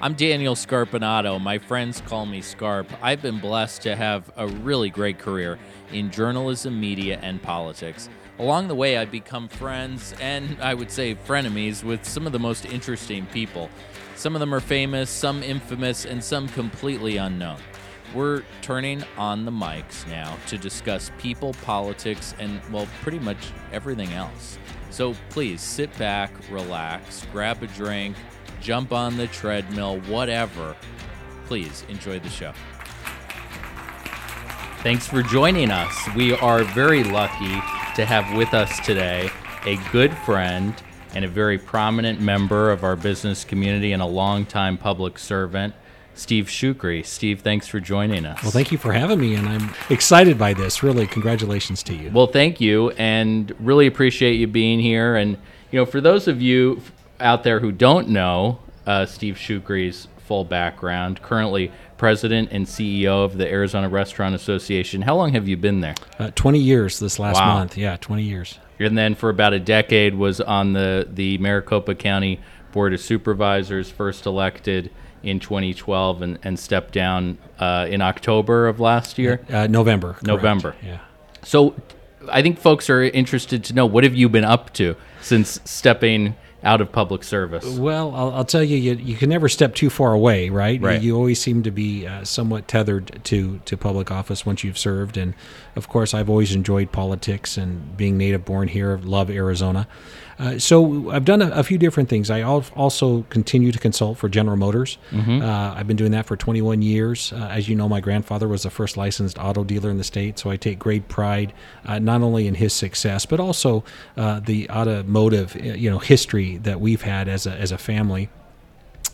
I'm Daniel Scarpinato. My friends call me Scarp. I've been blessed to have a really great career in journalism, media, and politics. Along the way, I've become friends and I would say frenemies with some of the most interesting people. Some of them are famous, some infamous, and some completely unknown. We're turning on the mics now to discuss people, politics, and, well, pretty much everything else. So please sit back, relax, grab a drink, jump on the treadmill, whatever. Please enjoy the show. Thanks for joining us. We are very lucky to have with us today a good friend and a very prominent member of our business community and a longtime public servant, Steve Chucri. Steve, thanks for joining us. Well, thank you for having me, and I'm excited by this. Really, congratulations to you. Well, thank you, and really appreciate you being here. And you know, for those of you out there who don't know uh, Steve Chucri's full background, currently president and CEO of the Arizona Restaurant Association. How long have you been there? Uh, 20 years this last Wow. month. Yeah, 20 years. And then for about a decade was on the, the Maricopa County Board of Supervisors, first elected in 2012 and, and stepped down uh, in October of last year. Uh, November. correct. November. Yeah. So I think folks are interested to know what have you been up to since stepping out of public service? Well, I'll, I'll tell you, you, you can never step too far away, right? Right. You, always seem to be uh, somewhat tethered to, to public office once you've served. And of course, I've always enjoyed politics and being native born here, love Arizona. Uh, so I've done a, a few different things. I also continue to consult for General Motors. Mm-hmm. Uh, I've been doing that for 21 years. Uh, as you know, my grandfather was the first licensed auto dealer in the state, so I take great pride uh, not only in his success but also uh, the automotive, you know, history that we've had as a as a family.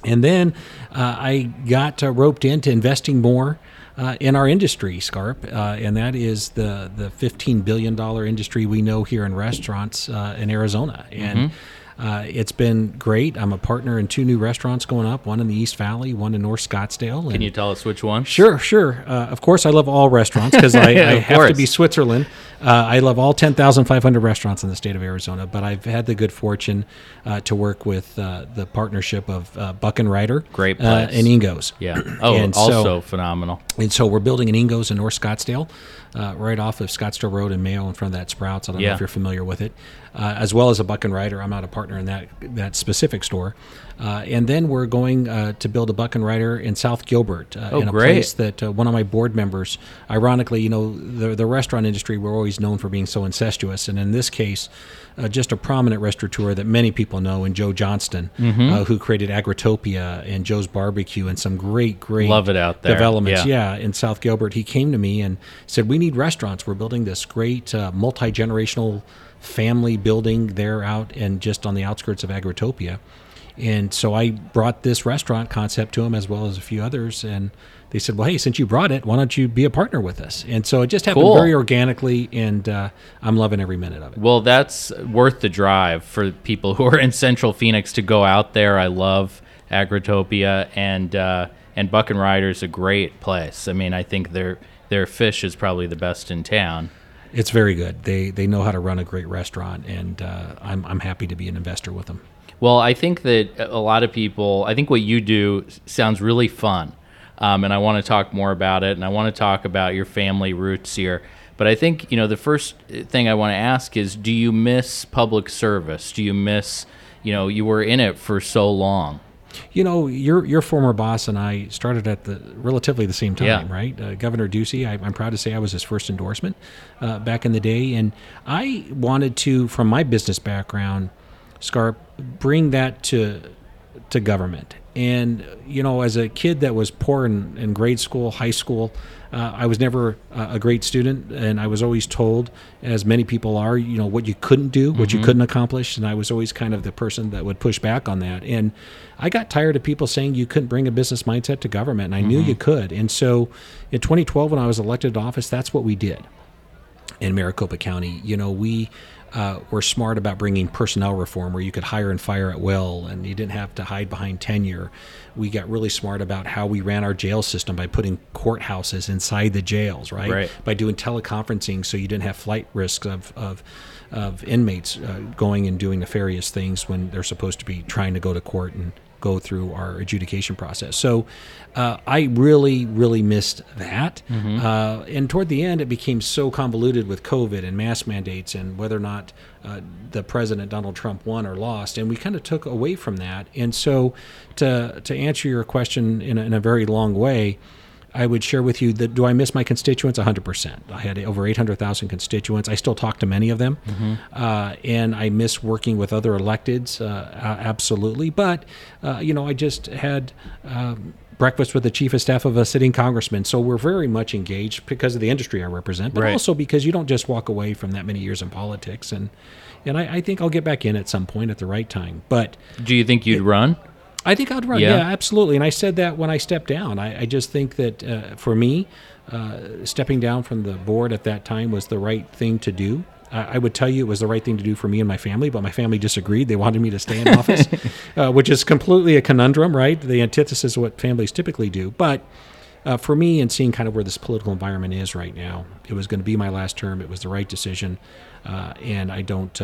And then uh, I got uh, roped into investing more uh, in our industry, Scarp, uh, and that is the the fifteen billion dollar industry we know here in restaurants uh, in Arizona. And uh, it's been great. I'm a partner in two new restaurants going up, one in the East Valley, one in North Scottsdale. Can you tell us which one? Sure, sure. Uh, of course, I love all restaurants because I, I have course. to be Switzerland. Uh, I love all 10,500 restaurants in the state of Arizona, but I've had the good fortune uh, to work with uh, the partnership of uh, Buck and Rider Great uh, place. and Ingos. Yeah. Oh, And so- also phenomenal. And so we're building an Ingos in North Scottsdale, uh, right off of Scottsdale Road in Mayo in front of that Sprouts. I don't know if you're familiar with it. Uh, as well as a Buck and Rider. I'm not a partner in that that specific store. Uh, and then we're going uh, to build a Buck and Rider in South Gilbert, uh, Oh, in a great. place that uh, one of my board members, ironically, you know, the, the restaurant industry, we're always known for being so incestuous. And in this case, uh, just a prominent restaurateur that many people know, and Joe Johnston, Mm-hmm. uh, who created Agritopia and Joe's Barbecue and some great, great Love it out there. developments. Yeah. Yeah, in South Gilbert, he came to me and said, "We need restaurants. We're building this great uh, multi generational family building there out and just on the outskirts of Agritopia." And so I brought this restaurant concept to him as well as a few others, and they said, "Well, hey, since you brought it, why don't you be a partner with us?" And so it just happened Cool. very organically, and uh, I'm loving every minute of it. Well, that's worth the drive for people who are in Central Phoenix to go out there. I love Agritopia and uh, and Buck and Rider's a great place. I mean, I think their their fish is probably the best in town. It's very good. They they know how to run a great restaurant, and uh, I'm I'm happy to be an investor with them. Well, I think that a lot of people, I think what you do sounds really fun. Um, and I want to talk more about it. And I want to talk about your family roots here. But I think, you know, the first thing I want to ask is do you miss public service? Do you miss, you know, you were in it for so long? You know, your your former boss and I started at the relatively the same time, Yeah. right? Uh, Governor Ducey, I, I'm proud to say I was his first endorsement uh, back in the day, and I wanted to, from my business background, Scarp, bring that to to government. And you know, as a kid that was poor in, in grade school, high school, uh, I was never uh, a great student, and I was always told, as many people are, you know, what you couldn't do, what you couldn't accomplish, and I was always kind of the person that would push back on that. And I got tired of people saying you couldn't bring a business mindset to government, and I knew you could. And so, in 2012, when I was elected to office, that's what we did in Maricopa County. You know, we uh, were smart about bringing personnel reform where you could hire and fire at will and you didn't have to hide behind tenure. We got really smart about how we ran our jail system by putting courthouses inside the jails, right? Right. By doing teleconferencing so you didn't have flight risks of, of, of inmates uh, going and doing nefarious things when they're supposed to be trying to go to court and go through our adjudication process. So uh, I really, really missed that. Uh, and toward the end, it became so convoluted with COVID and mask mandates and whether or not uh, the president Donald Trump won or lost, and we kind of took away from that. And so, to to answer your question in a, in a very long way. I would share with you that do I miss my constituents? 100%. I had over 800,000 constituents. I still talk to many of them. Uh, and I miss working with other electeds, uh, absolutely. But, uh, you know, I just had um, breakfast with the chief of staff of a sitting congressman. So we're very much engaged because of the industry I represent, but Right. also because you don't just walk away from that many years in politics. And, and I, I think I'll get back in at some point at the right time. But Do you think you'd run? I think I'd run. Yeah. Yeah, absolutely. And I said that when I stepped down. I, I just think that uh, for me, uh, stepping down from the board at that time was the right thing to do. I I would tell you it was the right thing to do for me and my family, but my family disagreed. They wanted me to stay in office, uh, which is completely a conundrum, right? The antithesis of what families typically do. But uh, for me, and seeing kind of where this political environment is right now, it was going to be my last term. It was the right decision, uh, and I don't.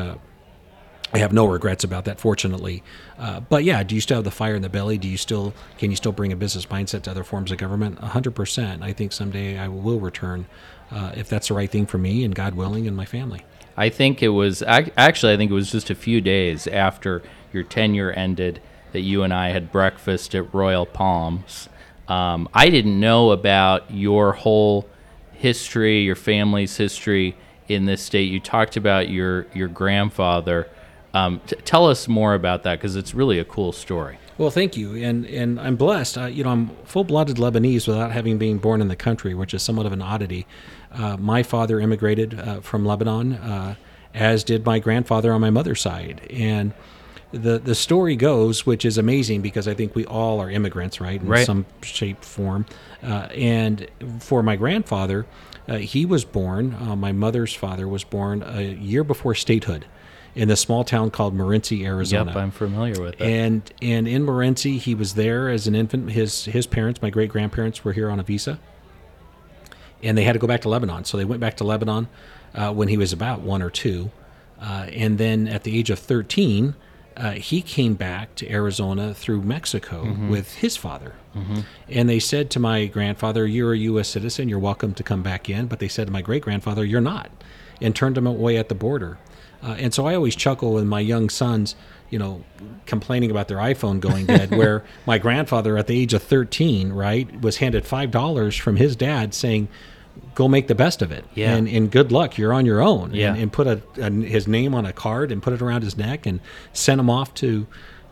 I have no regrets about that, fortunately. Uh, but yeah, do you still have the fire in the belly? Do you still can you still bring a business mindset to other forms of government? hundred percent. I think someday I will return, uh, if that's the right thing for me and God willing and my family. I think it was actually. I think it was just a few days after your tenure ended that you and I had breakfast at Royal Palms. Um, I didn't know about your whole history, your family's history in this state. You talked about your your grandfather. Um, t- tell us more about that because it's really a cool story. Well, thank you, and and I'm blessed. Uh, you know, I'm full-blooded Lebanese without having been born in the country, which is somewhat of an oddity. Uh, my father immigrated uh, from Lebanon, uh, as did my grandfather on my mother's side, and the the story goes, which is amazing because I think we all are immigrants, right, in Right. some shape, form. Uh, and for my grandfather, uh, he was born. Uh, my mother's father was born a year before statehood, in the small town called Morenci, Arizona. Yep, I'm familiar with it. And and in Morenci, he was there as an infant. His his parents, my great grandparents, were here on a visa, and they had to go back to Lebanon. So they went back to Lebanon uh, when he was about one or two, uh, and then at the age of thirteen, uh, he came back to Arizona through Mexico with his father. And they said to my grandfather, "You're a U.S. citizen. You're welcome to come back in." But they said to my great grandfather, "You're not," and turned him away at the border. Uh, and so I always chuckle with my young sons, you know, complaining about their iPhone going dead, where my grandfather at the age of 13, right, was handed $5 from his dad saying, go make the best of it. Yeah. And, and good luck. You're on your own. Yeah. And, and put a, a, his name on a card and put it around his neck and sent him off to,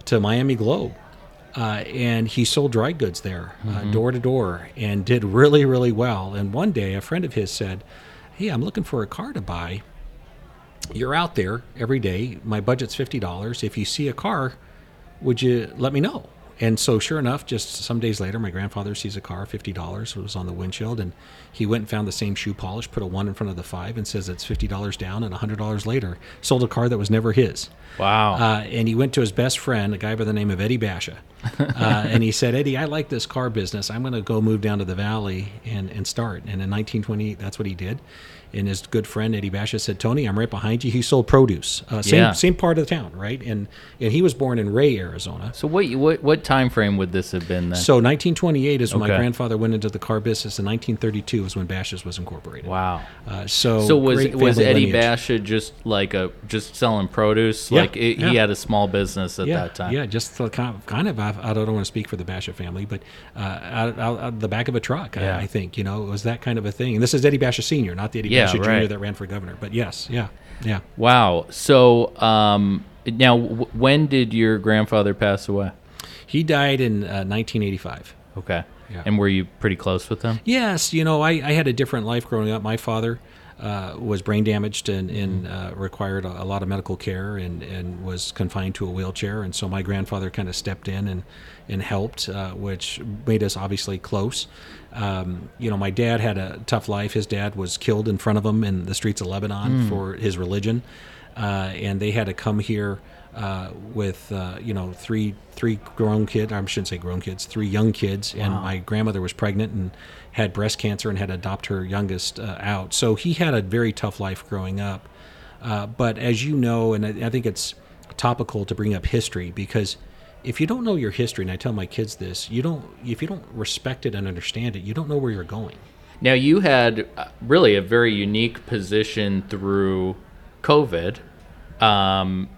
to Miami Globe. Uh, and he sold dry goods there, uh, door to door, and did really, really well. And one day, a friend of his said, "Hey, I'm looking for a car to buy. You're out there every day. My budget's fifty dollars. If you see a car, would you let me know?" And so, sure enough, just some days later, my grandfather sees a car, fifty dollars. It was on the windshield, and he went and found the same shoe polish, put a one in front of the five, and says it's fifty dollars down. And hundred dollars later, sold a car that was never his. wow. Uh, and he went to his best friend, a guy by the name of Eddie Basha. Uh, and he said, Eddie, I like this car business. I'm going to go move down to the valley and, and start. And in 1928, that's what he did. And his good friend Eddie Basha said, Tony, I'm right behind you. He sold produce, uh, same Yeah. same part of the town, right? And and he was born in Ray, Arizona. so what, what what time frame would this have been then? So 1928 is when Okay. my grandfather went into the car business. And 1932 was when Bashas was incorporated. wow. Uh, so So was was Eddie lineage. Basha just like a just selling produce? Yeah, like it, he had a small business at yeah, that time. Yeah, just kind of, kind of I, I don't want to speak for the Basha family, but uh, out, out, out the back of a truck, Yeah. I, I think, you know, it was that kind of a thing. And this is Eddie Basha Sr., not the Eddie Yeah, Jr. right. that ran for governor. But yes, yeah, yeah. Wow. So um, now, w- when did your grandfather pass away? He died in uh, 1985. Okay. Yeah. And were you pretty close with him? Yes, you know, I, I had a different life growing up. My father uh, was brain damaged and, and uh, required a, a lot of medical care and, and was confined to a wheelchair. And so my grandfather kind of stepped in and, and helped, uh, which made us obviously close. Um, you know, my dad had a tough life. His dad was killed in front of him in the streets of Lebanon for his religion. Uh, and they had to come here uh, with uh, you know three three grown kids. I shouldn't say grown kids, three young kids. And my grandmother was pregnant and had breast cancer and had to adopt her youngest uh, out. So he had a very tough life growing up. Uh, but as you know, and I, I think it's topical to bring up history because if you don't know your history, and I tell my kids this, you don't if you don't respect it and understand it, you don't know where you're going. Now you had uh, really a very unique position through COVID, um,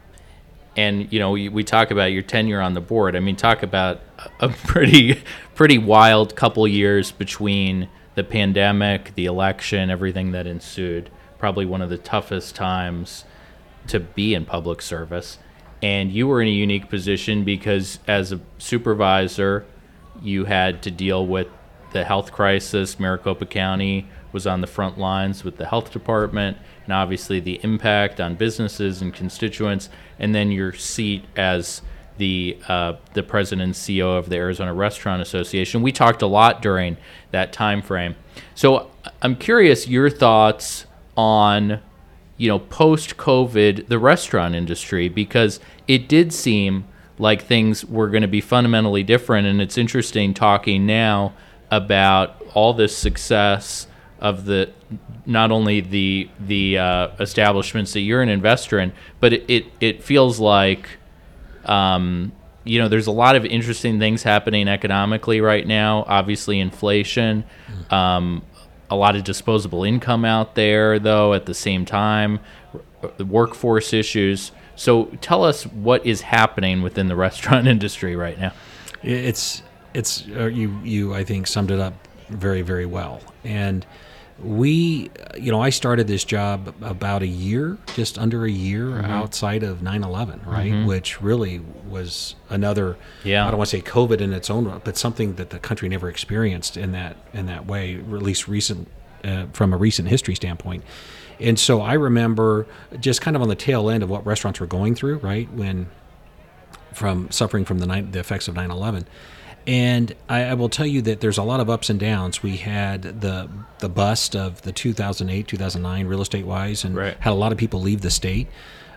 and you know we, we talk about your tenure on the board. I mean, talk about a pretty pretty wild couple years between the pandemic, the election, everything that ensued. Probably one of the toughest times to be in public service and you were in a unique position because as a supervisor you had to deal with the health crisis maricopa county was on the front lines with the health department and obviously the impact on businesses and constituents and then your seat as the uh, the president and CEO of the Arizona Restaurant Association. We talked a lot during that time frame. So I'm curious your thoughts on you know, post COVID, the restaurant industry, because it did seem like things were going to be fundamentally different. And it's interesting talking now about all this success of the not only the the uh, establishments that you're an investor in, but it it, it feels like um, you know there's a lot of interesting things happening economically right now. Obviously, inflation. Um, a lot of disposable income out there, though, at the same time, the workforce issues. So tell us what is happening within the restaurant industry right now. It's it's uh, you you I think summed it up very very well. And we you know I started this job about a year, just under a year mm-hmm. outside of 9/11, right? Mm-hmm. Which really was another yeah. I don't want to say COVID in its own but something that the country never experienced in that in that way, at least recent uh, from a recent history standpoint. And so I remember just kind of on the tail end of what restaurants were going through, right? When from suffering from the, the effects of 9 11. And I, I, will tell you that there's a lot of ups and downs. We had the the bust of the 2008 2009 real estate wise, and right. had a lot of people leave the state,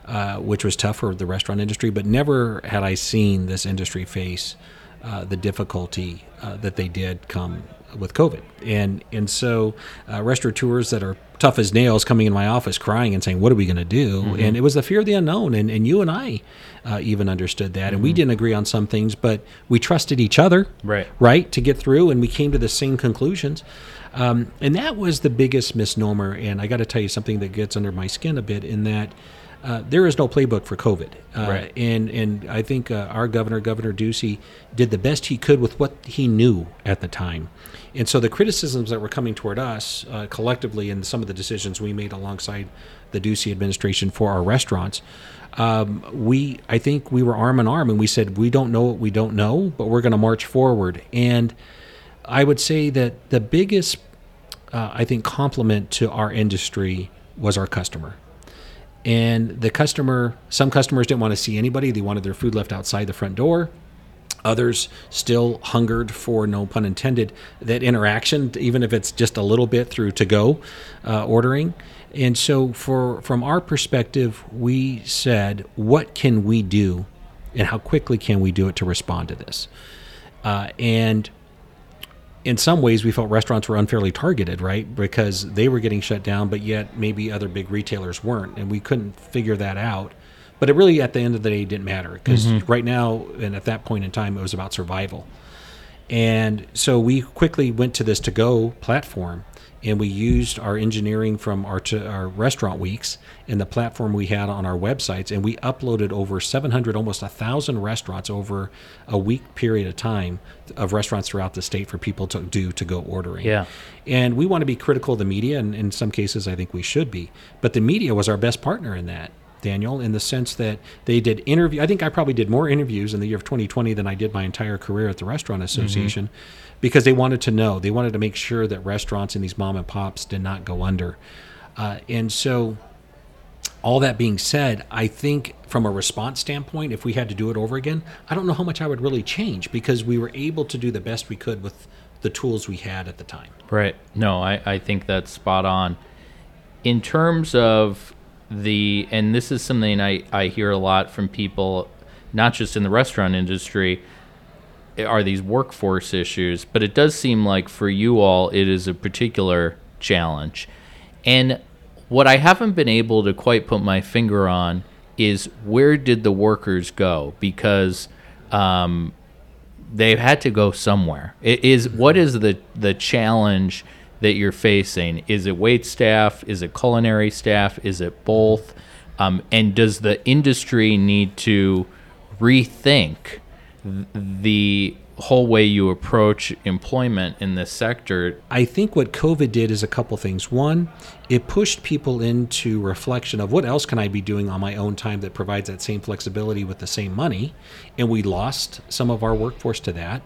uh, which was tough for the restaurant industry. But never had I seen this industry face uh, the difficulty uh, that they did come with COVID. And and so uh, restaurateurs that are tough as nails coming in my office crying and saying, "What are we going to do?" Mm-hmm. And it was the fear of the unknown. And and you and I uh, even understood that, mm-hmm. and we mm-hmm. didn't agree on some things, but we trusted each other, right, right, to get through, and we came to the same conclusions. Um, and that was the biggest misnomer. And I got to tell you something that gets under my skin a bit in that. Uh, there is no playbook for COVID, uh, right. and and I think uh, our governor, Governor Ducey, did the best he could with what he knew at the time. And so the criticisms that were coming toward us uh, collectively and some of the decisions we made alongside the Ducey administration for our restaurants, um, we I think we were arm in arm and we said we don't know what we don't know, but we're going to march forward. And I would say that the biggest uh, I think compliment to our industry was our customer. And the customer, some customers didn't want to see anybody; they wanted their food left outside the front door. Others still hungered for, no pun intended, that interaction, even if it's just a little bit through to go uh, ordering. And so, for from our perspective, we said, what can we do, and how quickly can we do it to respond to this? Uh, and in some ways, we felt restaurants were unfairly targeted, right? Because they were getting shut down, but yet maybe other big retailers weren't, and we couldn't figure that out. But it really, at the end of the day, didn't matter because mm-hmm. right now and at that point in time, it was about survival. And so we quickly went to this to go platform and we used our engineering from our, to, our restaurant weeks and the platform we had on our websites and we uploaded over 700 almost a thousand restaurants over a week period of time of restaurants throughout the state for people to do to go ordering yeah and we want to be critical of the media and in some cases i think we should be but the media was our best partner in that Daniel, in the sense that they did interview. I think I probably did more interviews in the year of 2020 than I did my entire career at the Restaurant mm-hmm. Association, mm-hmm. because they wanted to know. They wanted to make sure that restaurants and these mom and pops did not go under. Uh, and so, all that being said, I think from a response standpoint, if we had to do it over again, I don't know how much I would really change because we were able to do the best we could with the tools we had at the time. Right. No, I, I think that's spot on. In terms of the and this is something I, I hear a lot from people not just in the restaurant industry are these workforce issues but it does seem like for you all it is a particular challenge and what i haven't been able to quite put my finger on is where did the workers go because um, they've had to go somewhere. It is what is the the challenge that you're facing? Is it wait staff? Is it culinary staff? Is it both? Um, and does the industry need to rethink th- the whole way you approach employment in this sector? I think what COVID did is a couple things. One, it pushed people into reflection of what else can I be doing on my own time that provides that same flexibility with the same money, and we lost some of our workforce to that.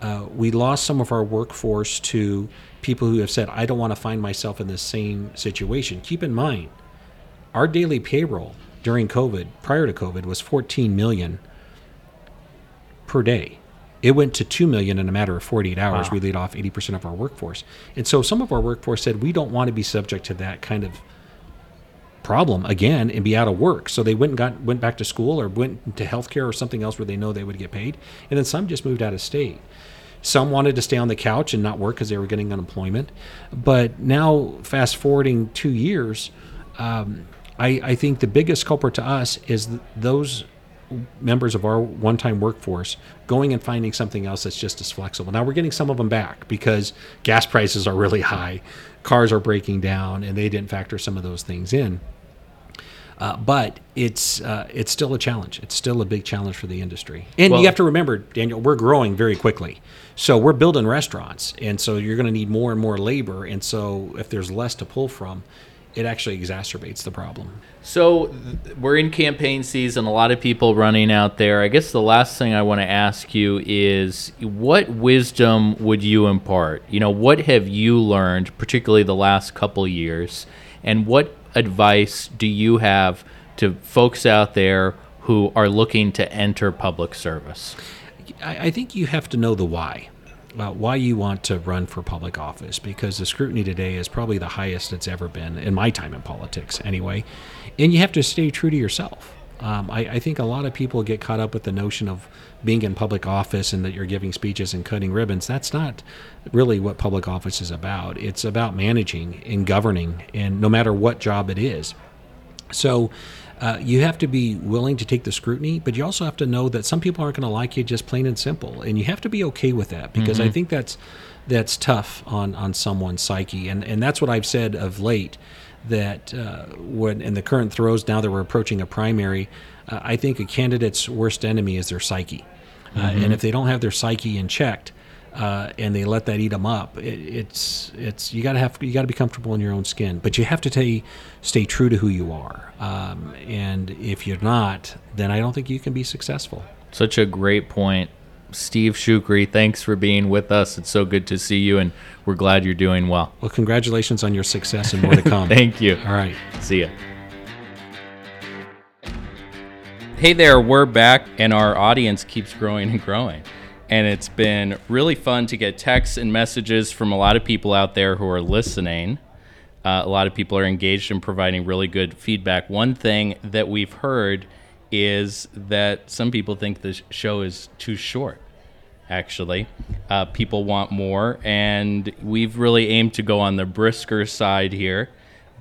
Uh, we lost some of our workforce to people who have said, I don't want to find myself in the same situation. Keep in mind, our daily payroll during COVID, prior to COVID, was 14 million per day. It went to 2 million in a matter of 48 hours. Wow. We laid off 80% of our workforce. And so some of our workforce said, we don't want to be subject to that kind of problem again and be out of work. So they went and got went back to school or went to healthcare or something else where they know they would get paid. And then some just moved out of state. Some wanted to stay on the couch and not work because they were getting unemployment. But now, fast forwarding two years, um, I, I think the biggest culprit to us is th- those members of our one-time workforce going and finding something else that's just as flexible. Now we're getting some of them back because gas prices are really high, cars are breaking down, and they didn't factor some of those things in. Uh, but it's uh, it's still a challenge. It's still a big challenge for the industry. And Well- you have to remember, Daniel, we're growing very quickly. So we're building restaurants, and so you're going to need more and more labor. And so if there's less to pull from, it actually exacerbates the problem. So we're in campaign season. A lot of people running out there. I guess the last thing I want to ask you is, what wisdom would you impart? You know, what have you learned, particularly the last couple years, and what advice do you have to folks out there who are looking to enter public service? I, I think you have to know the why. Uh, why you want to run for public office because the scrutiny today is probably the highest it's ever been in my time in politics, anyway. And you have to stay true to yourself. Um, I, I think a lot of people get caught up with the notion of being in public office and that you're giving speeches and cutting ribbons. That's not really what public office is about. It's about managing and governing, and no matter what job it is. So uh, you have to be willing to take the scrutiny, but you also have to know that some people aren't going to like you just plain and simple, and you have to be okay with that because I think that's that's tough on on someone's psyche, and and that's what I've said of late. That uh, when in the current throes now that we're approaching a primary, uh, I think a candidate's worst enemy is their psyche, uh, and if they don't have their psyche in checked, uh, and they let that eat them up. It, it's it's you gotta have you gotta be comfortable in your own skin, but you have to stay stay true to who you are. Um, and if you're not, then I don't think you can be successful. Such a great point. Steve Chucri, thanks for being with us. It's so good to see you, and we're glad you're doing well. Well, congratulations on your success and more to come. Thank you. All right. See ya. Hey there, we're back, and our audience keeps growing and growing. And it's been really fun to get texts and messages from a lot of people out there who are listening. Uh, a lot of people are engaged in providing really good feedback. One thing that we've heard is that some people think the show is too short actually. Uh, people want more, and we've really aimed to go on the brisker side here.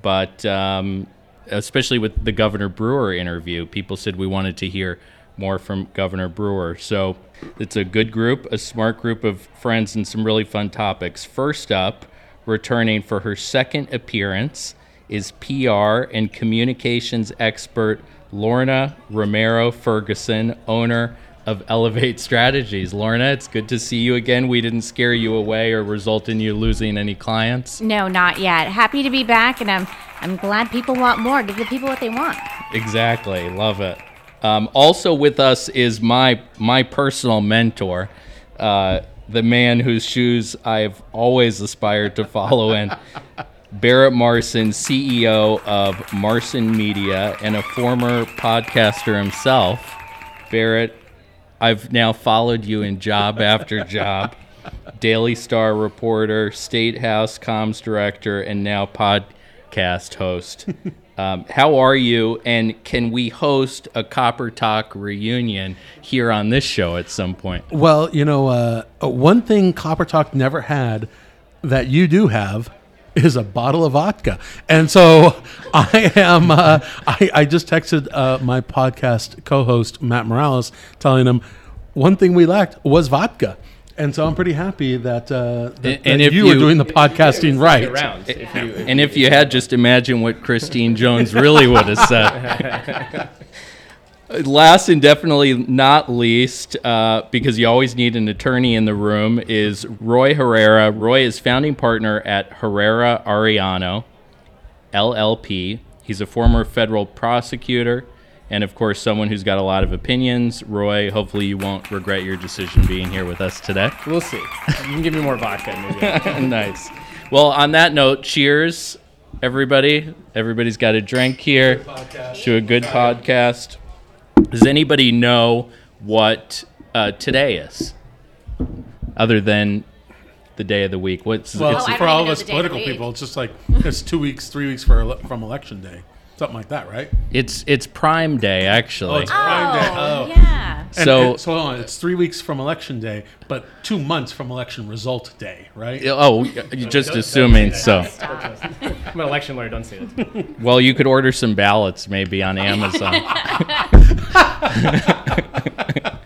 But um, especially with the Governor Brewer interview, people said we wanted to hear more from Governor Brewer. So it's a good group, a smart group of friends, and some really fun topics. First up, returning for her second appearance is PR and communications expert Lorna Romero Ferguson, owner of Elevate Strategies. Lorna, it's good to see you again. We didn't scare you away or result in you losing any clients. No, not yet. Happy to be back, and I'm I'm glad people want more. Give the people what they want. Exactly, love it. Um, also with us is my my personal mentor, uh, the man whose shoes I've always aspired to follow in. Barrett Marson, CEO of Marson Media and a former podcaster himself. Barrett, I've now followed you in job after job. Daily Star reporter, State House comms director, and now podcast host. Um, how are you? And can we host a Copper Talk reunion here on this show at some point? Well, you know, uh, uh, one thing Copper Talk never had that you do have is a bottle of vodka. And so I am, uh, I, I just texted uh, my podcast co host, Matt Morales, telling him, one thing we lacked was vodka. And so I'm pretty happy that, uh, that, And- that if you, were doing the podcasting right. Around, if you, if And if you had just imagined what Christine Jones really would have said. Last and definitely not least, uh, because you always need an attorney in the room, is Roy Herrera. Roy is founding partner at Herrera Arellano, LLP. He's a former federal prosecutor and, of course, someone who's got a lot of opinions. Roy, hopefully you won't regret your decision being here with us today. we'll see. You can give me more vodka. Maybe. nice. Well, on that note, cheers, everybody. Everybody's got a drink here to a good podcast. Does anybody know what uh, today is, other than the day of the week? What's Well, it's, I for don't all even of know us the day of the political week. people, it's just like it's two weeks, three weeks for ele- from election day, something like that, right? it's it's Prime Day actually. it's Prime Day. Oh, Oh. yeah. And- so and- so hold on, it's three weeks from election day, but two months from election result day, right? oh, you're uh, just assuming so. I'm an election lawyer. Don't say that. Well, you could order some ballots maybe on Amazon.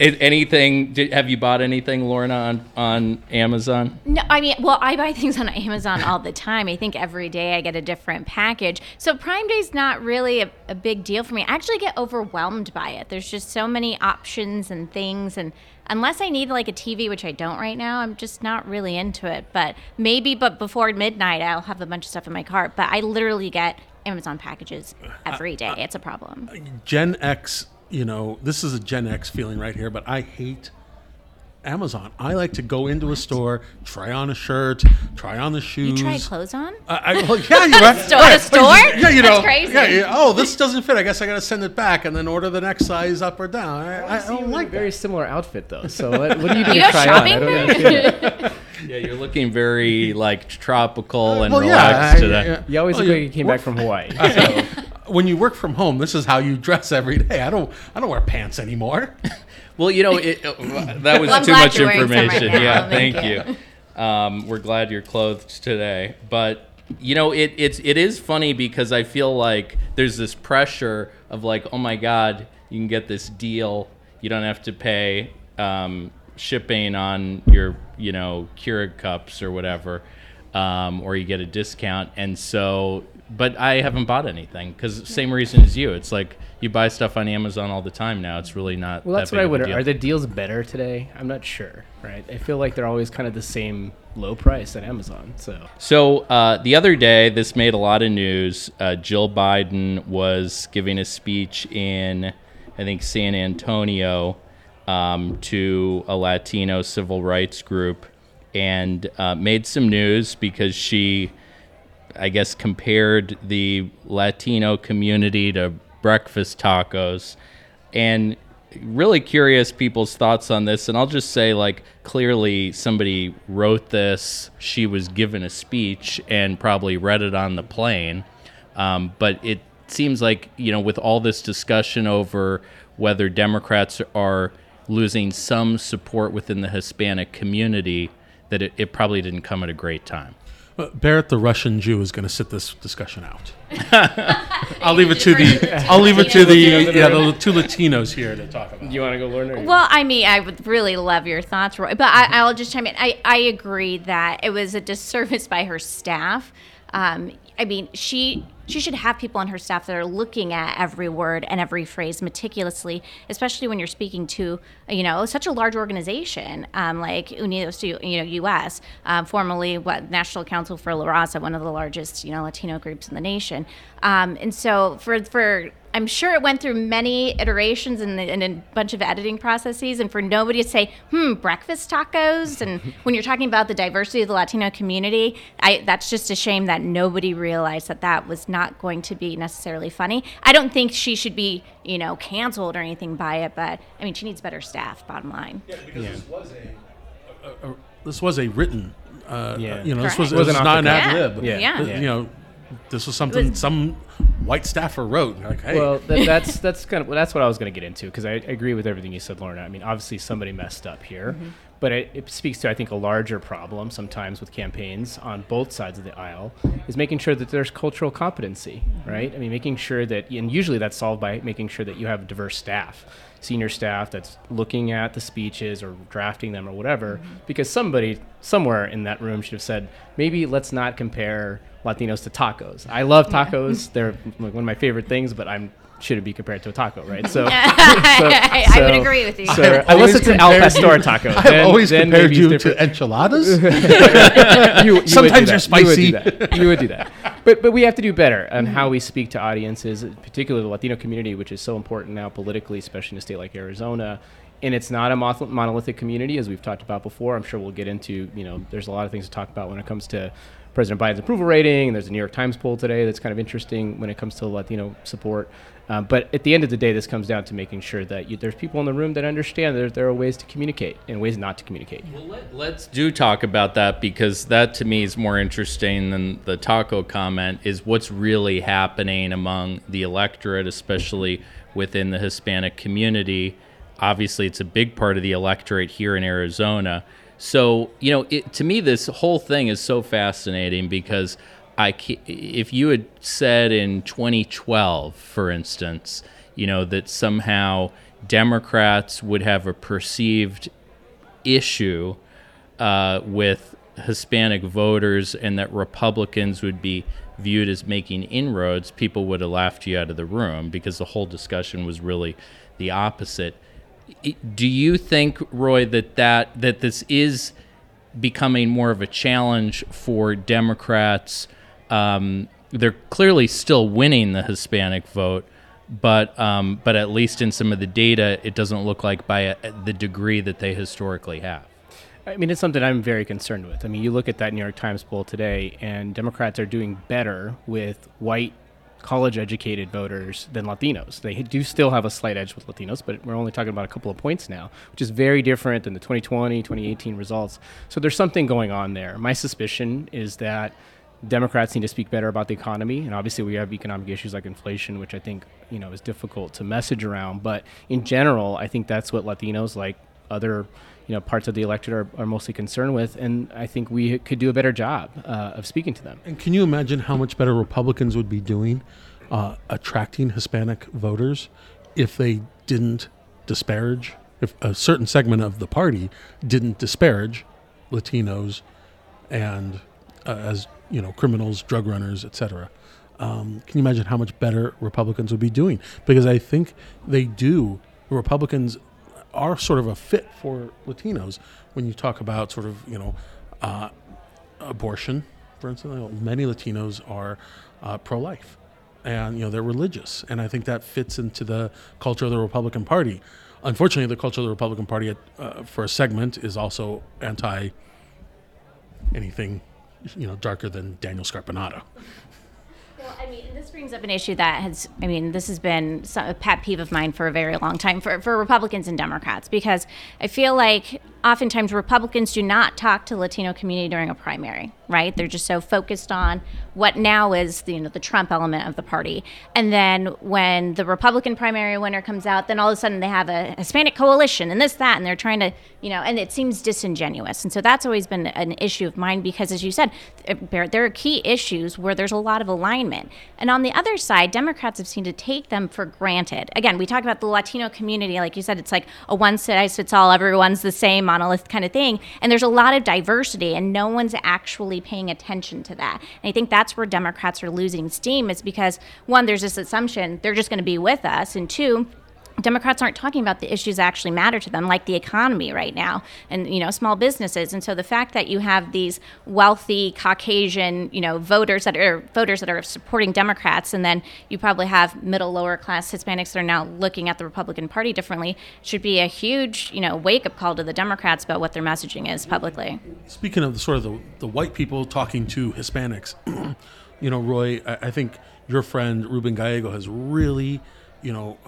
It- anything? Did, have you bought anything, Lorna, on on Amazon? No, I mean, well, I buy things on Amazon all the time. I think every day I get a different package. So Prime Day's not really a, a big deal for me. I actually get overwhelmed by it. There's just so many options and things, and unless I need like a TV, which I don't right now, I'm just not really into it. But maybe, but before midnight, I'll have a bunch of stuff in my cart. But I literally get Amazon packages every day. It's a problem. Gen X, you know, this is a Gen X feeling right here, but I hate Amazon. I like to go into a store, try on a shirt, try on the shoes. You try clothes on? I, I, well, yeah, you're right. Store- right. a store? Yeah, you know. That's crazy. Yeah, yeah, oh, this doesn't fit. I guess I got to send it back and then order the next size up or down. I, I, I don't like like a very that. similar outfit though. So what, what do you do You to go try shopping? on? I don't understand. Yeah, you're looking very like tropical and Well, yeah, relaxed I- today. yeah. You always Oh, look like you came back from Hawaii. So. When you work from home, this is how you dress every day. I don't. I don't wear pants anymore. Well, you know, it, uh, that was Well, too much you're wearing some right information. yeah, Thank thank you. Um, we're glad you're clothed today, but you know, it it's it is funny because I feel like there's this pressure of like, oh my God, you can get this deal. You don't have to pay um, shipping on your you know Keurig cups or whatever, um, or you get a discount. And so, but I haven't bought anything because same reason as you. It's like you buy stuff on Amazon all the time now. It's really not. Well, that's that what I wonder. deal. Are the deals better today? I'm not sure. Right? I feel like they're always kind of the same low price at Amazon. So So uh, the other day, this made a lot of news. Uh, Jill Biden was giving a speech in, I think, San Antonio um, to a Latino civil rights group and uh, made some news because she, I guess, compared the Latino community to breakfast tacos. And really curious people's thoughts on this. And i'll just say like clearly somebody wrote this. She was given a speech and probably read it on the plane. Um, but it seems like you know with all this discussion over whether democrats are losing some support within the hispanic community that it, it probably didn't come at a great time But Barrett, the Russian Jew, is going to sit this discussion out. I'll leave it to the. I'll leave it to the yeah the two Latinos here to talk about. do you want to go, Lauren? or Well, I mean, I would really love your thoughts, Roy, but I, I'll just chime in. I, I agree that it was a disservice by her staff. Um, I mean, she she should have people on her staff that are looking at every word and every phrase meticulously, especially when you're speaking to you know such a large organization um, like Unidos you know U.S. Um, formerly what National Council for La Raza, one of the largest you know Latino groups in the nation, um, and so for for I'm sure it went through many iterations and, and a bunch of editing processes, and for nobody to say, "Hmm, breakfast tacos," and when you're talking about the diversity of the Latino community, I, that's just a shame that nobody realized that that was not going to be necessarily funny. I don't think she should be, you know, canceled or anything by it, but I mean, she needs better staff. Bottom line. Yeah, because this was a, a, a this was a written. Uh, Yeah. You know, this was, It it was wasn't an ad lib. Yeah. Yeah. Th- You know, this was something was- some white staffer wrote. Like, hey, Well, that, that's that's kind of well, that's what I was going to get into because I agree with everything you said, Lorna. I mean, obviously somebody messed up here, mm-hmm. But it, it speaks to I think a larger problem sometimes with campaigns on both sides of the aisle is making sure that there's cultural competency, mm-hmm. right? I mean, making sure that, and usually that's solved by making sure that you have diverse staff senior staff that's looking at the speeches or drafting them or whatever mm-hmm. because somebody somewhere in that room should have said maybe let's not compare latinos to tacos. I love tacos. They're like one of my favorite things but i'm shouldn't be compared to a taco right so, I, I would agree with you. so I've unless it's an al pastor taco I've then- always then compared you to enchiladas. you, you Sometimes they're that. You would do spicy. that. You would do that. But but we have to do better on how we speak to audiences, particularly the Latino community, which is so important now politically, especially in a state like Arizona. And it's not a monolithic community, as we've talked about before. I'm sure we'll get into. You know, there's a lot of things to talk about when it comes to President Biden's approval rating. And there's a New York Times poll today that's kind of interesting when it comes to Latino support. Um, but at the end of the day, this comes down to making sure that you, there's people in the room that understand that there are ways to communicate and ways not to communicate. Well, let, let's do talk about that because that to me is more interesting than the taco comment. Is what's really happening among the electorate, especially within the Hispanic community. Obviously, it's a big part of the electorate here in Arizona. So, you know, it, to me, this whole thing is so fascinating because I, if you had said in 2012, for instance, you know, that somehow Democrats would have a perceived issue uh, with Hispanic voters and that Republicans would be viewed as making inroads, people would have laughed you out of the room because the whole discussion was really the opposite. Do you think, Roy, that that, that this is becoming more of a challenge for Democrats? Um, they're clearly still winning the Hispanic vote, but um, but at least in some of the data, it doesn't look like by a, the degree that they historically have. I mean, it's something I'm very concerned with. I mean, you look at that New York Times poll today, and Democrats are doing better with white, college educated voters than Latinos. They do still have a slight edge with Latinos, but we're only talking about a couple of points now, which is very different than the 2020, 2018 results. So there's something going on there. My suspicion is that Democrats need to speak better about the economy, and obviously we have economic issues like inflation, which I think you know is difficult to message around. But in general, I think that's what Latinos, like other you know parts of the electorate, are, are mostly concerned with, and I think we could do a better job uh, of speaking to them. And can you imagine how much better Republicans would be doing uh, attracting Hispanic voters if they didn't disparage, if a certain segment of the party didn't disparage Latinos and uh, as you know criminals, drug runners, etc. Um, can you imagine how much better Republicans would be doing? Because I think they do. Republicans are sort of a fit for Latinos when you talk about sort of you know uh, abortion, for instance. Many Latinos are uh, pro-life, and you know they're religious, and I think that fits into the culture of the Republican Party. Unfortunately, the culture of the Republican Party, uh, for a segment, is also anti anything, you know, darker than Daniel Scarpinato. Well, I mean, this brings up an issue that has, I mean, this has been a pet peeve of mine for a very long time for, for Republicans and Democrats because I feel like oftentimes Republicans do not talk to Latino community during a primary, right? They're just so focused on what now is the, you know, the Trump element of the party. And then when the Republican primary winner comes out, then all of a sudden they have a Hispanic coalition and this, that, and they're trying to, you know, and it seems disingenuous. And so that's always been an issue of mine because, as you said, there there are key issues where there's a lot of alignment. And on the other side, Democrats have seemed to take them for granted. Again, we talk about the Latino community, like you said, it's like a one size fits all, everyone's the same monolith kind of thing. And there's a lot of diversity, and no one's actually paying attention to that. And I think that's where Democrats are losing steam, is because one, there's this assumption they're just going to be with us, and two, Democrats aren't talking about the issues that actually matter to them, like the economy right now, and you know, small businesses. And so the fact that you have these wealthy Caucasian, you know, voters that are voters that are supporting Democrats, and then you probably have middle, lower class Hispanics that are now looking at the Republican Party differently, should be a huge, you know, wake up call to the Democrats about what their messaging is publicly. Speaking of the sort of the, the white people talking to Hispanics, you know, Roy, I, I think your friend Ruben Gallego has really, you know,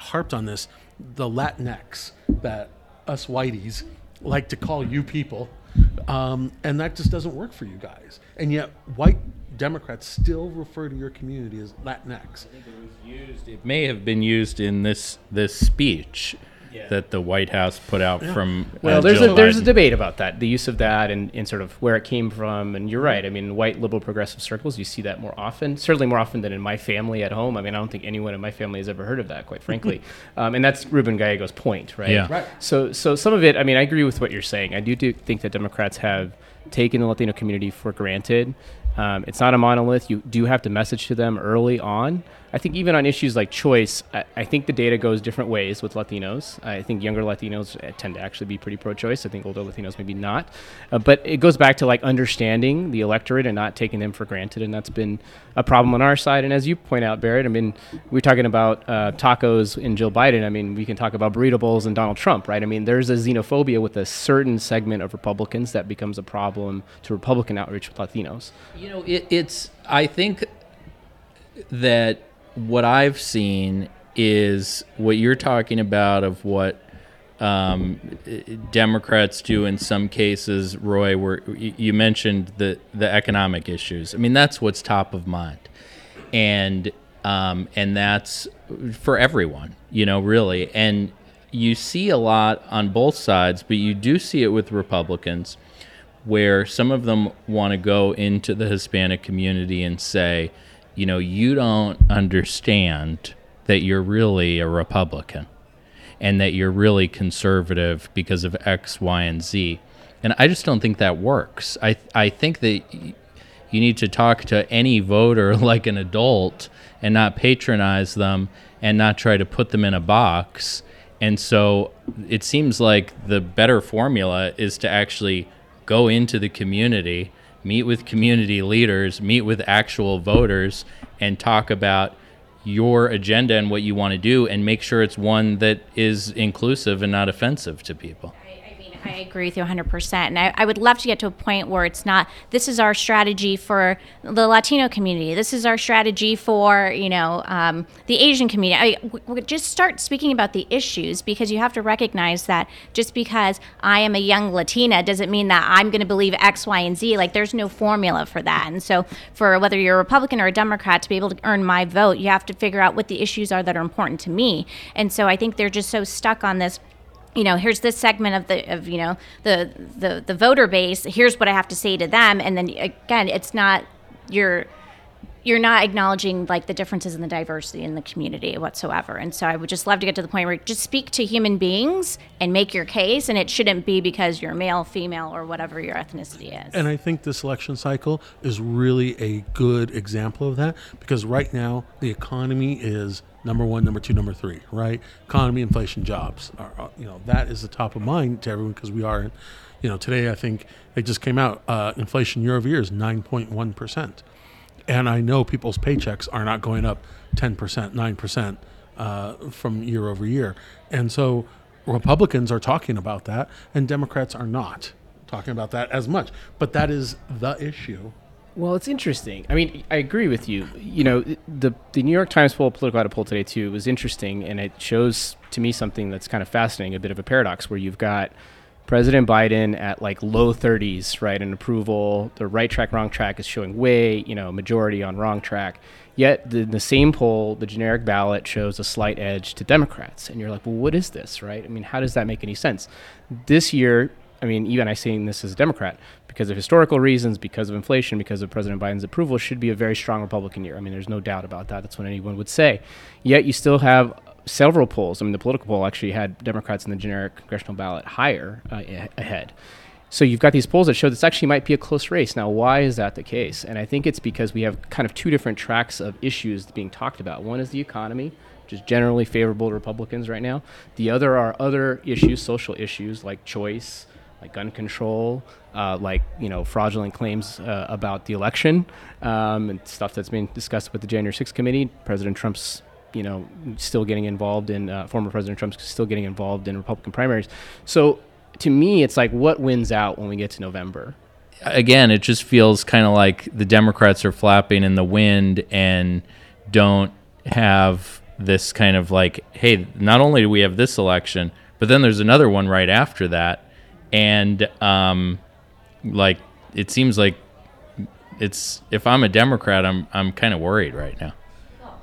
harped on this. The Latinx that us whiteys like to call you people, um, and that just doesn't work for you guys. And yet, white Democrats still refer to your community as Latinx. It may have been used in this this speech that the White House put out from. Well, uh, there's Jill a there's a debate about that, the use of that, and, and sort of where it came from. And you're right. I mean, white liberal progressive circles, you see that more often. Certainly more often than in my family at home. I mean, I don't think anyone in my family has ever heard of that, quite frankly. um, and that's Ruben Gallego's point, right? Yeah. Right. So so some of it. I mean, I agree with what you're saying. I do, do think that Democrats have taken the Latino community for granted. Um, it's not a monolith. You do have to message to them early on. I think even on issues like choice, I, I think the data goes different ways with Latinos. I think younger Latinos uh, tend to actually be pretty pro-choice. I think older Latinos maybe not. Uh, but it goes back to like understanding the electorate and not taking them for granted, and that's been a problem on our side. And as you point out, Barrett, I mean, we're talking about uh, tacos and Jill Biden. I mean, we can talk about burrito bowls and Donald Trump, right? I mean, there's a xenophobia with a certain segment of Republicans that becomes a problem to Republican outreach with Latinos. You know, it, it's. I think that what I've seen is what you're talking about of what um, Democrats do in some cases. Roy, where you mentioned the the economic issues. I mean, that's what's top of mind, and um, and that's for everyone. You know, really, and you see a lot on both sides, but you do see it with Republicans where some of them want to go into the Hispanic community and say, you know, you don't understand that you're really a Republican and that you're really conservative because of X, Y, and Z. And I just don't think that works. I, I think that you need to talk to any voter like an adult and not patronize them and not try to put them in a box. And so it seems like the better formula is to actually go into the community, meet with community leaders, meet with actual voters, and talk about your agenda and what you want to do, and make sure it's one that is inclusive and not offensive to people. I agree with you 100%. And I, I would love to get to a point where it's not, this is our strategy for the Latino community. This is our strategy for, you know, um, the Asian community. I, w- w- just start speaking about the issues because you have to recognize that just because I am a young Latina doesn't mean that I'm going to believe X, Y, and Z. Like, there's no formula for that. And so, for whether you're a Republican or a Democrat, to be able to earn my vote, you have to figure out what the issues are that are important to me. And so, I think they're just so stuck on this you know here's this segment of the of you know the the the voter base. Here's what i have to say to them. And then again it's not you're you're not acknowledging like the differences in the diversity in the community whatsoever. And so i would just love to get to the point where just speak to human beings and make your case. And it shouldn't be because you're male female or whatever your ethnicity is. And I think this election cycle is really a good example of that because right now the economy is number one, number two, number three, right? Economy, inflation, jobs. Are, you know, that is the top of mind to everyone because we are, you know, today I think it just came out, uh, inflation year over year is 9.1%. And I know people's paychecks are not going up 10%, 9% uh, from year over year. And so Republicans are talking about that, and Democrats are not talking about that as much. But that is the issue. Well, it's interesting. I mean, I agree with you. You know, the the New York Times poll, Political Data poll today too, was interesting, and it shows to me something that's kind of fascinating, a bit of a paradox, where you've got President Biden at like low 30s, right, in approval. The right track, wrong track is showing way, you know, majority on wrong track. Yet the, the same poll, the generic ballot shows a slight edge to Democrats, and you're like, well, what is this, right? I mean, how does that make any sense? This year, I mean, even I saying this as a Democrat, because of historical reasons, because of inflation, because of President Biden's approval, should be a very strong Republican year. I mean, there's no doubt about that. That's what anyone would say. Yet you still have several polls. I mean, the political poll actually had Democrats in the generic congressional ballot higher uh, ahead. So you've got these polls that show this actually might be a close race. Now, why is that the case? And I think it's because we have kind of two different tracks of issues being talked about. One is the economy, which is generally favorable to Republicans right now. The other are other issues, social issues like choice, like gun control, uh, like you know fraudulent claims uh, about the election, um, and stuff that's being discussed with the January 6th committee. President Trump's you know still getting involved in uh, former President Trump's still getting involved in Republican primaries. So to me, it's like what wins out when we get to November. again, it just feels kind of like the Democrats are flapping in the wind and don't have this kind of like, hey, not only do we have this election, but then there's another one right after that, and um, like it seems like it's if I'm a Democrat, I'm I'm kind of worried right now.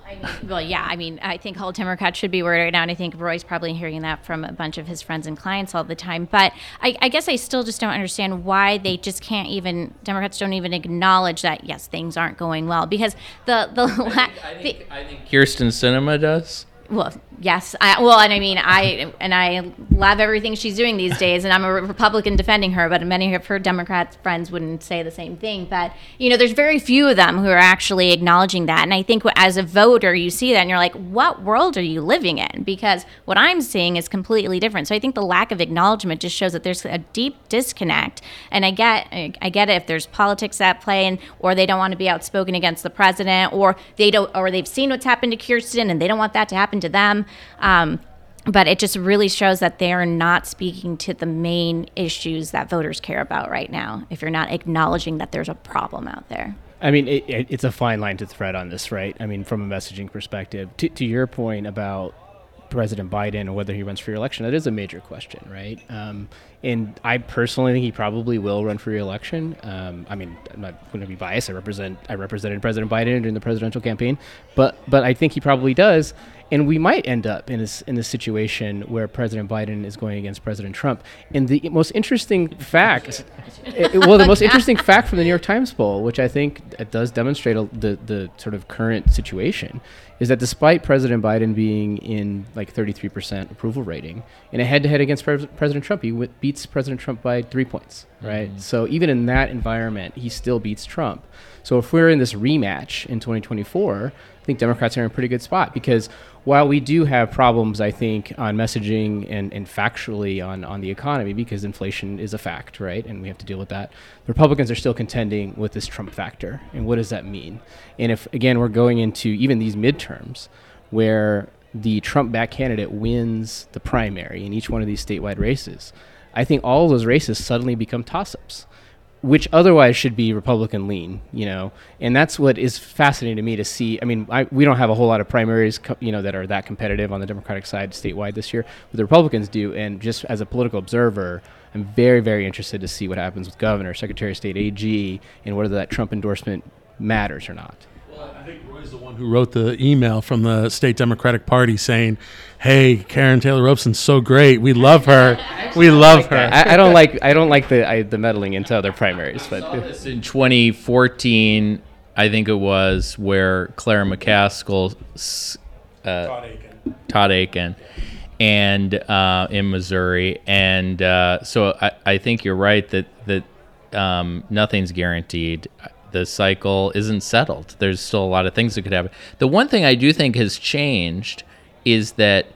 I mean, well, yeah. I mean, I think all Democrats should be worried right now, and I think Roy's probably hearing that from a bunch of his friends and clients all the time. But I, I guess I still just don't understand why they just can't even Democrats don't even acknowledge that yes, things aren't going well because the the, la- the I think Kyrsten Sinema does. well, yes. I, well, and I mean, I and I love everything she's doing these days, and I'm a Republican defending her, but many of her Democrat friends wouldn't say the same thing. But you know, there's very few of them who are actually acknowledging that, and I think as a voter, you see that, and you're like, what world are you living in? Because what I'm seeing is completely different. So I think the lack of acknowledgement just shows that there's a deep disconnect. And I get, I get it if there's politics at play, and or they don't want to be outspoken against the president, or they don't, or they've seen what's happened to Kyrsten, and they don't want that to happen to them. Um, but it just really shows that they are not speaking to the main issues that voters care about right now. If you're not acknowledging that there's a problem out there. I mean, it, it, it's a fine line to thread on this, right? I mean, from a messaging perspective, to, to your point about President Biden and whether he runs for election, that is a major question, right? Um, and I personally think he probably will run for re-election. Um, I mean, I'm not going to be biased. I represent I represented President Biden during the presidential campaign, but but I think he probably does. And we might end up in this in this situation where President Biden is going against President Trump. And the most interesting fact, it- well, the most interesting fact from the New York Times poll, which I think it does demonstrate a, the the sort of current situation, is that despite President Biden being in like 33% approval rating in a head-to-head against Pres- President Trump, he w- beats President Trump by three points, mm-hmm. right? So even in that environment, he still beats Trump. So if we're in this rematch in 2024, I think Democrats are in a pretty good spot because while we do have problems, I think, on messaging and, and factually on, on the economy, because inflation is a fact, right? And we have to deal with that. The Republicans are still contending with this Trump factor. And what does that mean? And if, again, we're going into even these midterms where the Trump backed candidate wins the primary in each one of these statewide races, I think all of those races suddenly become toss ups which otherwise should be Republican lean, you know, and that's what is fascinating to me to see. I mean, I, we don't have a whole lot of primaries, co- you know, that are that competitive on the Democratic side statewide this year, but the Republicans do. And just as a political observer, I'm very, very interested to see what happens with Governor, Secretary of State, AG, and whether that Trump endorsement matters or not. I think Roy's the one who wrote the email from the state Democratic Party saying, "Hey, Karrin Taylor Robson's so great. We love her. We love her." I, I don't like I don't like the I, the meddling into other primaries, but This in 2014, I think it was where Claire McCaskill, s- uh, Todd Akin, and uh, in Missouri, and uh, so I, I think you're right that that um, nothing's guaranteed. The cycle isn't settled. There's still a lot of things that could happen. The one thing I do think has changed is that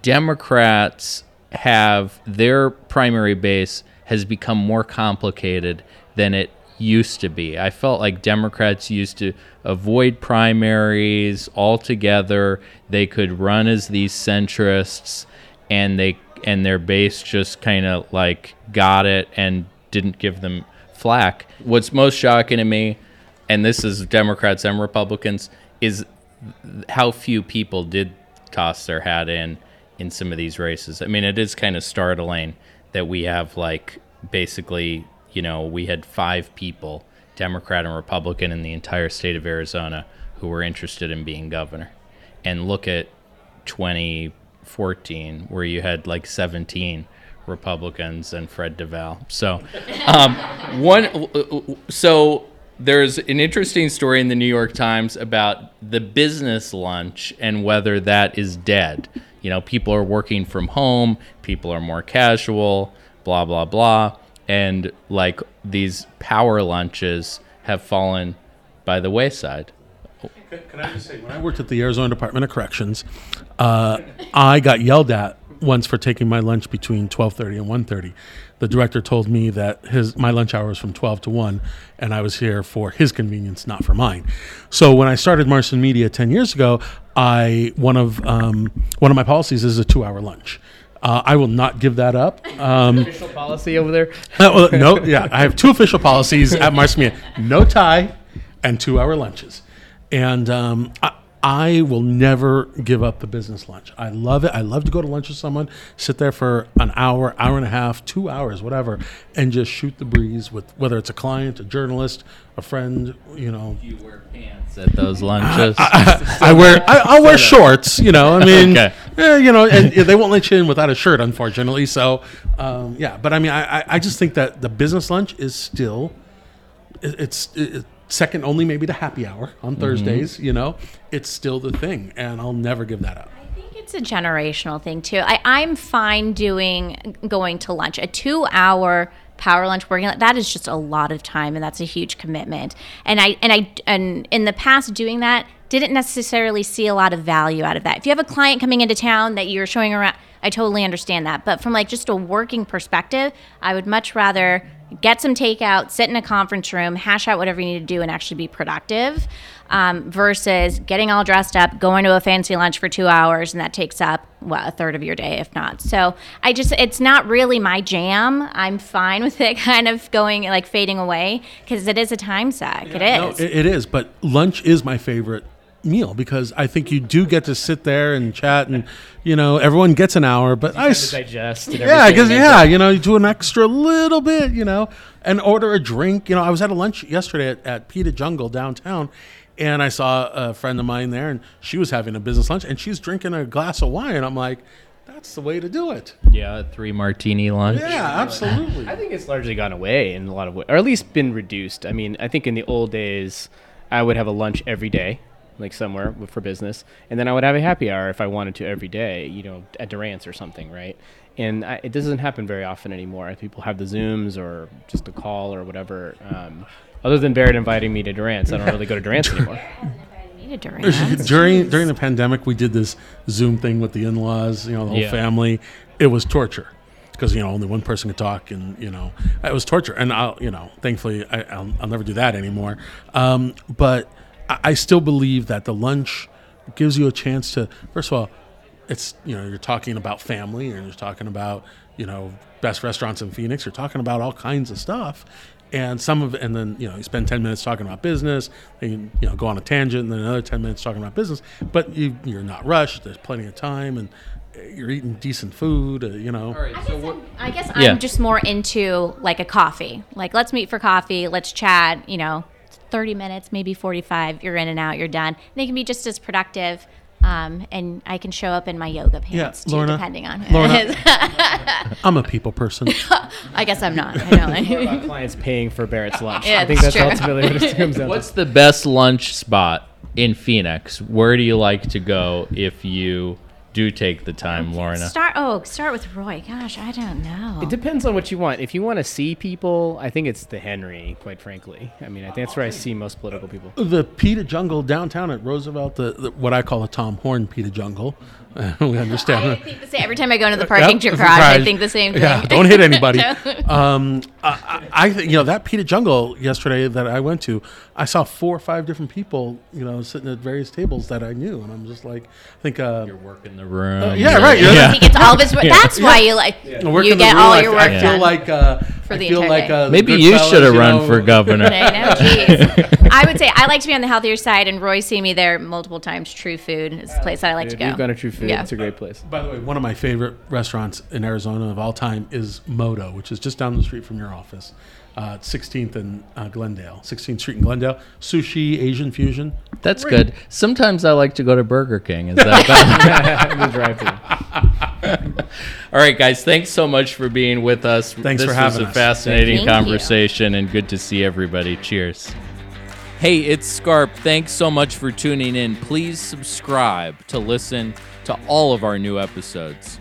Democrats have their primary base has become more complicated than it used to be. I felt like Democrats used to avoid primaries altogether. They could run as these centrists and they and their base just kind of like got it and didn't give them flack. What's most shocking to me and this is Democrats and Republicans is how few people did toss their hat in in some of these races. I mean, it is kind of startling that we have like basically, you know, we had five people, Democrat and Republican, in the entire state of Arizona who were interested in being governor. And look at 2014, where you had like 17 Republicans and Fred DuVal. So, um, one, so there's an interesting story in the New York Times about the business lunch and whether that is dead. You know, people are working from home, people are more casual, blah, blah, blah. And like these power lunches have fallen by the wayside. Can I just say, when I worked at the Arizona Department of Corrections, uh, I got yelled at once for taking my lunch between 12:30 and 1:30. The director told me that his my lunch hour was from 12 to 1, and I was here for his convenience, not for mine. So when I started Marson Media 10 years ago, I one of um, one of my policies is a two-hour lunch. Uh, I will not give that up. Um, official policy over there. uh, well, no, yeah, I have two official policies at Marson Media: no tie and two-hour lunches. And um, I, I will never give up the business lunch. I love it. I love to go to lunch with someone, sit there for an hour, hour and a half, two hours, whatever, and just shoot the breeze with whether it's a client, a journalist, a friend. You know, You wear pants at those lunches. I wear I, I'll wear shorts. You know, I mean, Okay. eh, you know, and they won't let you in without a shirt, unfortunately. So, um, yeah. But I mean, I, I- I just think that the business lunch is still it- it's it, second only maybe to happy hour on mm-hmm. Thursdays. You know, it's still the thing, and I'll never give that up. I think it's a generational thing too. I, I'm fine doing going to lunch. A two hour power lunch working that is just a lot of time and that's a huge commitment. And I and I and in the past doing that didn't necessarily see a lot of value out of that. If you have a client coming into town that you're showing around I totally understand that. But from like just a working perspective, I would much rather get some takeout, sit in a conference room, hash out whatever you need to do, and actually be productive, um, versus getting all dressed up, going to a fancy lunch for two hours, and that takes up what a third of your day, if not. So I just, it's not really my jam. I'm fine with it kind of going like fading away because it is a time suck. Yeah, it is. No, it, it is. But lunch is my favorite meal because I think you do get to sit there and chat, and you know, everyone gets an hour. But I. to digest. And Yeah, because yeah, you know, you do an extra little bit, you know, and order a drink. You know, I was at a lunch yesterday at, at Pita Jungle downtown, and I saw a friend of mine there, and she was having a business lunch, and she's drinking a glass of wine. And I'm like, that's the way to do it. yeah, three martini lunch. Yeah, absolutely. I think it's largely gone away in a lot of ways, or at least been reduced. I mean, I think in the old days, I would have a lunch every day, like somewhere for business, and then I would have a happy hour if I wanted to every day, you know, at Durant's or something, right? And I, it doesn't happen very often anymore. People have the Zooms or just a call or whatever. Um, other than Barrett inviting me to Durant's, I don't really go to Durant's anymore. Need Durant. during during the pandemic, we did this Zoom thing with the in-laws, you know, the whole Yeah. family. It was torture because you know only one person could talk, and you know it was torture. And I'll you know, thankfully, I, I'll, I'll never do that anymore. Um, but I, I still believe that the lunch gives you a chance to, first of all, it's you know you're talking about family and you're talking about you know best restaurants in Phoenix. You're talking about all kinds of stuff, and some of it, and then you know you spend ten minutes talking about business. And you know go on a tangent, and then another ten minutes talking about business. But you you're not rushed. There's plenty of time, and you're eating decent food. Uh, you know. All right, so what? I guess Yeah. I'm just more into like a coffee. Like, let's meet for coffee. Let's chat. You know, 30 minutes, maybe 45. You're in and out. You're done. They can be just as productive. Um, and I can show up in my yoga pants too, Lorna. depending on who Lorna. it is. I'm a people person. I guess I'm not. I don't. About clients paying for Barrett's lunch. Yeah, I think that's that's true. ultimately what it comes down to. What's the best lunch spot in Phoenix? Where do you like to go if you do take the time, Lorna? Start. Oh, start with Roy. Gosh, I don't know. It depends on what you want. If you want to see people, I think it's the Henry, quite frankly. I mean, I think that's where I oh. see most political people. the Pita Jungle downtown at Roosevelt, the, the what I call a Tom Horne Pita Jungle. we understand. I think the same. Every time I go into the parking Yep, garage, I think the same thing. Yeah, don't hit anybody. um, I, I, I you know that Pita Jungle yesterday that I went to. I saw four or five different people, you know, sitting at various tables that I knew, and I'm just like, I think, uh, You're working the room. Uh, yeah, right, you're- He gets all of his work. That's why you like work you in get room, all I- your I work feel done. like uh, For I the feel like uh, Maybe good you should have run for governor. I know, jeez. I would say I like to be on the healthier side, and Roy's seen me there multiple times. True Food is the place that I like to Dude, go. You've gone to True Food. Yeah. It's a great place. By the way, one of my favorite restaurants in Arizona of all time is Moto, which is just down the street from your office, uh, 16th and uh, Glendale, 16th Street in Glendale. Sushi, Asian fusion. That's good. Sometimes I like to go to Burger King. Is that better? the drive-through. All right, guys. Thanks so much for being with us. Thanks this for having was a us. fascinating Thank you. conversation and good to see everybody. Cheers. Hey, it's Scarp. Thanks so much for tuning in. Please subscribe to listen to all of our new episodes.